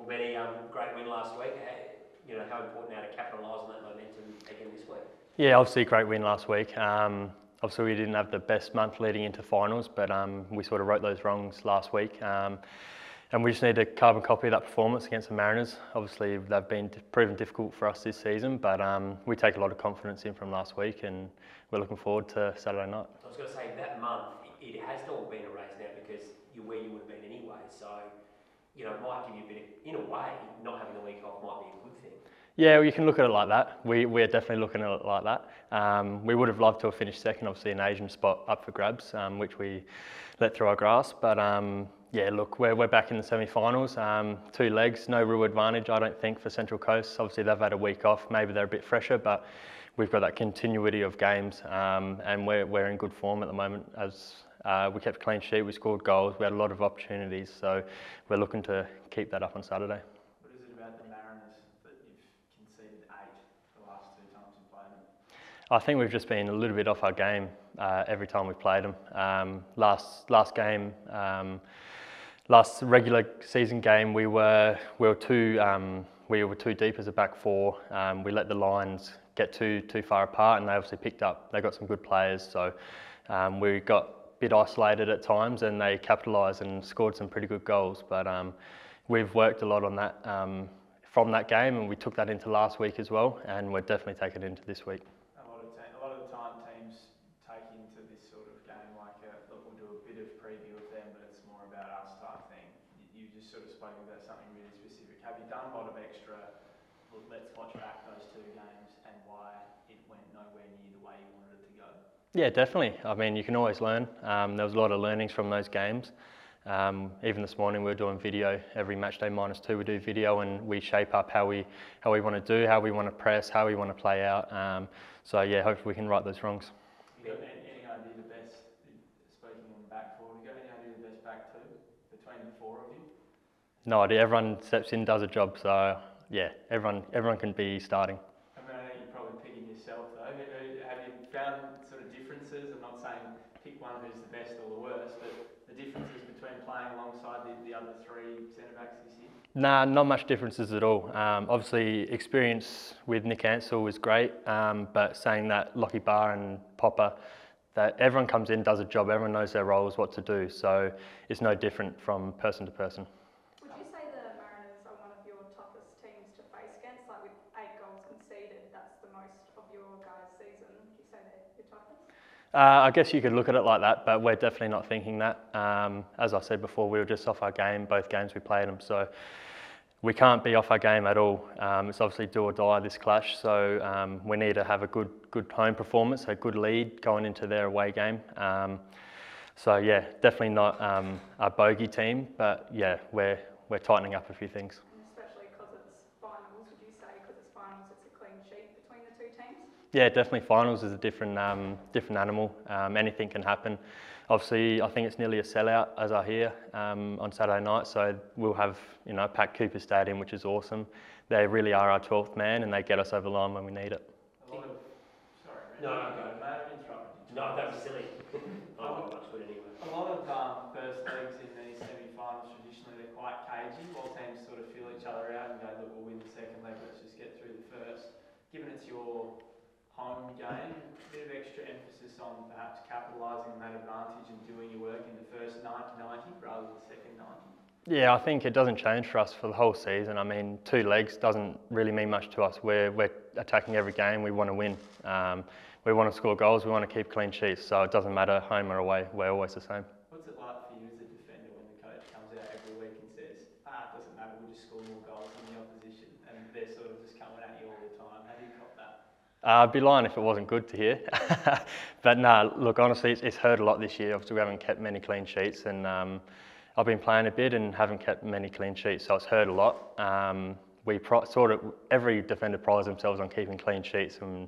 Well, Benny, um, great win last week. How, you know, how important now to capitalise on that momentum again this week? Yeah, obviously great win last week. Um, obviously we didn't have the best month leading into finals, but um, we sort of wrote those wrongs last week. Um, and we just need to carbon copy that performance against the Mariners. Obviously, they've been proven difficult for us this season, but um, we take a lot of confidence in from last week, and we're looking forward to Saturday night. I was going to say that month it, it has all been erased now because you're where you would have been anyway. So, you know, might give you a bit. Of, in a way, not having the week off might be a good thing. Yeah, you can look at it like that. We, we're definitely looking at it like that. Um, we would have loved to have finished second, obviously an Asian spot up for grabs, um, which we let through our grasp. But um, yeah, look, we're, we're back in the semi-finals. Um, two legs, no real advantage, I don't think, for Central Coast. Obviously, they've had a week off. Maybe they're a bit fresher, but we've got that continuity of games, um, and we're, we're in good form at the moment. As uh, we kept a clean sheet, we scored goals, we had a lot of opportunities, so we're looking to keep that up on Saturday. What is it about the Mariners that you've conceded eight the last two times you played them? I think we've just been a little bit off our game uh, every time we've played them. Um, last last game. Um, last regular season game, we were we were too um, we were too deep as a back four. Um, we let the lines get too too far apart, and they obviously picked up. They got some good players, so um, we got bit isolated at times, and they capitalised and scored some pretty good goals. But um, we've worked a lot on that um, from that game, and we took that into last week as well, and we're definitely taking it into this week. A lot of, a lot of the time teams take into this sort of game like a, look, we'll do a bit of preview of them, but it's more about us type thing. You, just sort of spoke about something really specific. Have you done a lot of extra, let's watch back those two games and why it went nowhere near the way you wanted? Yeah, definitely. I mean, you can always learn. Um, there was a lot of learnings from those games. Um, even this morning, we were doing video. Every match day minus two, we do video, and we shape up how we how we want to do, how we want to press, how we want to play out. Um, so yeah, hopefully we can right those wrongs. You got any, any idea the best, speaking on back four, you got any idea the best back two between the four of you? No idea. Everyone steps in, does a job. So yeah, everyone everyone can be starting. I mean, I think you're probably picking yourself though. Have you found sort of differences? I'm not saying pick one who's the best or the worst, but the differences between playing alongside the, the other three centre backs this year? Nah, not much differences at all. Um, obviously, experience with Nick Ansell was great, um, but saying that Lockie Barr and Popper, that everyone comes in, does a job, everyone knows their roles, what to do. So it's no different from person to person. Would you say the Mariners are one of your toughest teams to face against? Like with eight goals conceded, that's the most of your guys' season. Would you say they're your toughest? Uh, I guess you could look at it like that, but we're definitely not thinking that. Um, as I said before, we were just off our game, both games we played them. So we can't be off our game at all. Um, it's obviously do or die this clash, so um, we need to have a good good home performance, a good lead going into their away game. Um, so yeah, definitely not um, a bogey team, but yeah, we're we're tightening up a few things. And especially because it's finals, would you say because it's finals, it's a clean sheet between the two teams? Yeah, definitely. Finals is a different um, different animal. Um, anything can happen. Obviously, I think it's nearly a sellout as I hear um, on Saturday night. So we'll have you know packed Cooper Stadium, which is awesome. They really are our 12th man, and they get us over the line when we need it. Of, sorry, No, Randy, no, go. I have interrupted you? No, that was silly. I don't much good anyway. A lot of um, first legs in these semi-finals traditionally they're quite cagey. While teams sort of feel each other out and go, look, we'll win the second leg. Let's just get through the first. Given it's your home game, a bit of extra emphasis on perhaps capitalising on that advantage and doing your work in the first 90-90 rather than the second 90. Yeah, I think it doesn't change for us for the whole season. I mean, two legs doesn't really mean much to us. We're, we're attacking every game. We want to win. Um, we want to score goals. We want to keep clean sheets. So it doesn't matter home or away. We're always the same. What's it like for you as a defender when the coach comes out every week and says, ah, it doesn't matter, we'll just score more goals than the opposition, and they're sort of just coming at you all the time. How do you cop that? Uh, I'd be lying if it wasn't good to hear. but no, look, honestly, it's, it's hurt a lot this year. Obviously, we haven't kept many clean sheets, and um, I've been playing a bit and haven't kept many clean sheets, so it's hurt a lot. Um, we pro- sort of every defender prides themselves on keeping clean sheets, and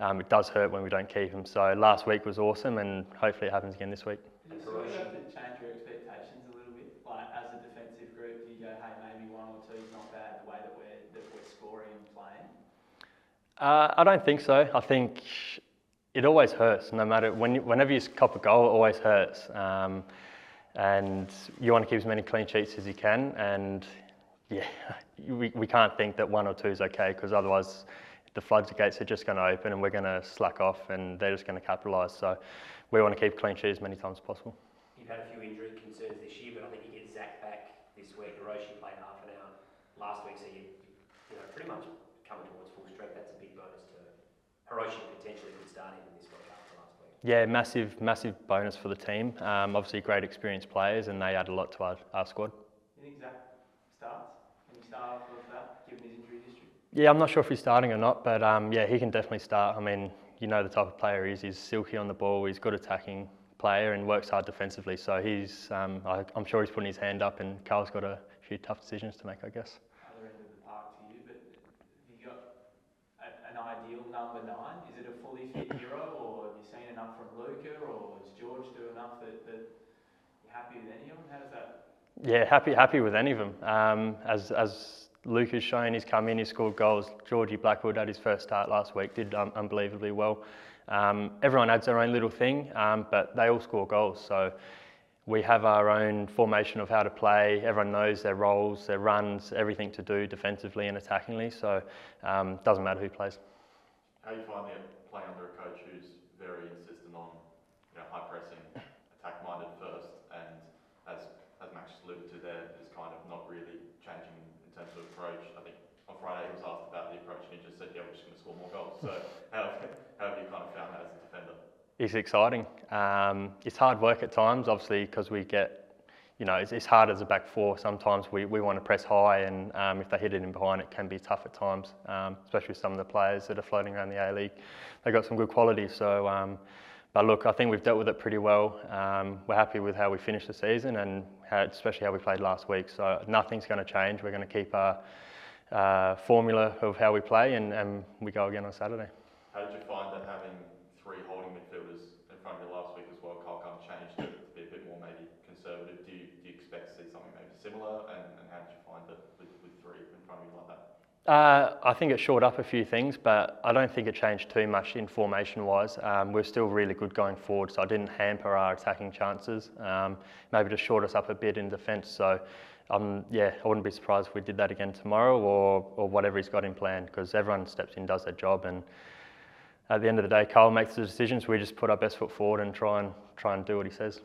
um, it does hurt when we don't keep them. So last week was awesome, and hopefully it happens again this week. Do you sort of have to change your expectations a little bit? Like, as a defensive group, do you go, hey, maybe one or two is not bad the way that we're, that we're scoring and playing? Uh, I don't think so. I think it always hurts, no matter when you, whenever you cop a goal, it always hurts. Um, and you want to keep as many clean sheets as you can. And yeah, we, we can't think that one or two is okay because otherwise the floodgates are just going to open and we're going to slack off and they're just going to capitalise. So we want to keep clean sheets as many times as possible. You've had a few injury concerns this year, but I think you get Zach back this week. Hiroshi played half an hour last week, so you, you know, pretty much coming towards full strength. That's a big bonus to Hiroshi potentially could start even this week after last week. Yeah, massive, massive bonus for the team. Um, obviously, great experienced players and they add a lot to our, our squad. You think Zach starts? Can he start off with that, given his injury history? Yeah, I'm not sure if he's starting or not, but um, yeah, he can definitely start. I mean, you know the type of player he is. He's silky on the ball. He's good attacking player and works hard defensively. So he's, um, I, I'm sure he's putting his hand up, and Carl's got a few tough decisions to make, I guess. Other end of the park to you, but have you got a, an ideal number nine? Is it a fully fit Hiro, or have you seen enough from Luca, or does George do enough that, that you're happy with any of them? How does that? Yeah, happy happy with any of them. Um, as as Luke has shown, he's come in, he's scored goals. Georgie Blackwood had his first start last week, did um, unbelievably well. Um, everyone adds their own little thing, um, but they all score goals. So we have our own formation of how to play. Everyone knows their roles, their runs, everything to do defensively and attackingly. So um, doesn't matter who plays. How you find it playing under a coach who's very insistent on you know, high pressing, attack minded first, and as as Max just alluded to there, is kind of not really changing in terms of approach. I think on Friday he was asked about the approach and he just said, "Yeah, we're just going to score more goals." So how, how have you kind of found that as a defender? It's exciting. Um, it's hard work at times, obviously, because we get, you know, it's, it's hard as a back four. Sometimes we, we want to press high, and um, if they hit it in behind, it can be tough at times, um, especially with some of the players that are floating around the A League. They've got some good quality. So, um, but look, I think we've dealt with it pretty well. Um, we're happy with how we finished the season, and how, especially how we played last week. So nothing's going to change. We're going to keep our uh, formula of how we play, and, and we go again on Saturday. How did you find that having three holding midfielders in front of you last week as well? Carl kind of changed it to be a bit more maybe conservative. Do you, do you expect to see something maybe similar? And, and how did you find it with, with three like that? Uh, I think it shored up a few things, but I don't think it changed too much in formation wise. Um, we're still really good going forward, so I didn't hamper our attacking chances. Um, maybe just shored us up a bit in defence. So, um, yeah, I wouldn't be surprised if we did that again tomorrow or, or whatever he's got in plan because everyone steps in, does their job, and at the end of the day, Carl makes the decisions. We just put our best foot forward and try and try and do what he says.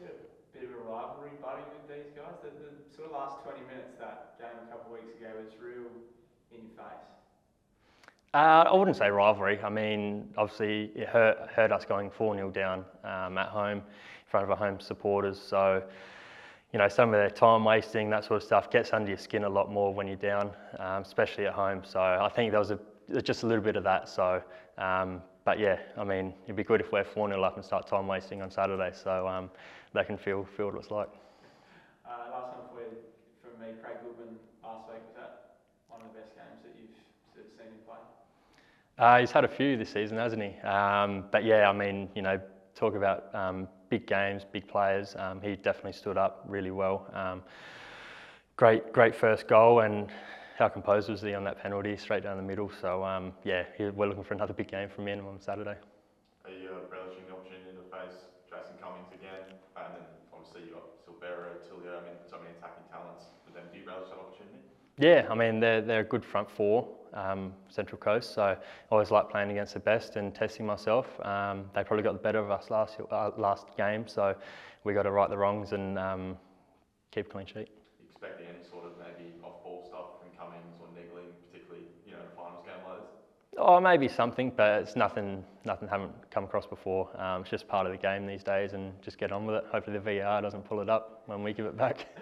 Yeah, bit of a rivalry buddy with these guys. The, the sort of last 20 minutes that game a couple of weeks ago was real in your face. Uh, I wouldn't say rivalry. I mean, obviously, it hurt, hurt us going 4 0 down um, at home in front of our home supporters. So, you know, some of their time wasting, that sort of stuff, gets under your skin a lot more when you're down, um, especially at home. So, I think there was a, just a little bit of that. So, um, but yeah, I mean, it'd be good if we're 4 0 up and start time wasting on Saturday so um, they can feel, feel what it's like. Uh, last one for you, from me, Craig Goodwin last week, was that one of the best games that you've sort of seen him play? Uh, he's had a few this season, hasn't he? Um, but yeah, I mean, you know, talk about um, big games, big players. Um, he definitely stood up really well. Um, great, great first goal, and how composed was he on that penalty, straight down the middle. So um, yeah, we're looking for another big game from him on Saturday. Are you uh, relishing the opportunity to face Jason Cummings again? And then obviously you've got Silvera, Tulio, I mean, so many attacking talents. But then do you relish that opportunity? Yeah, I mean they're they're a good front four, um, Central Coast. So I always like playing against the best and testing myself. Um, they probably got the better of us last uh, last game, so we got to right the wrongs and um, keep clean sheet. Expecting any sort of maybe off-ball stuff from Cummings or Niggling, particularly you know finals game like this? Oh, maybe something, but it's nothing nothing haven't come across before. Um, it's just part of the game these days, and just get on with it. Hopefully the VR doesn't pull it up when we give it back.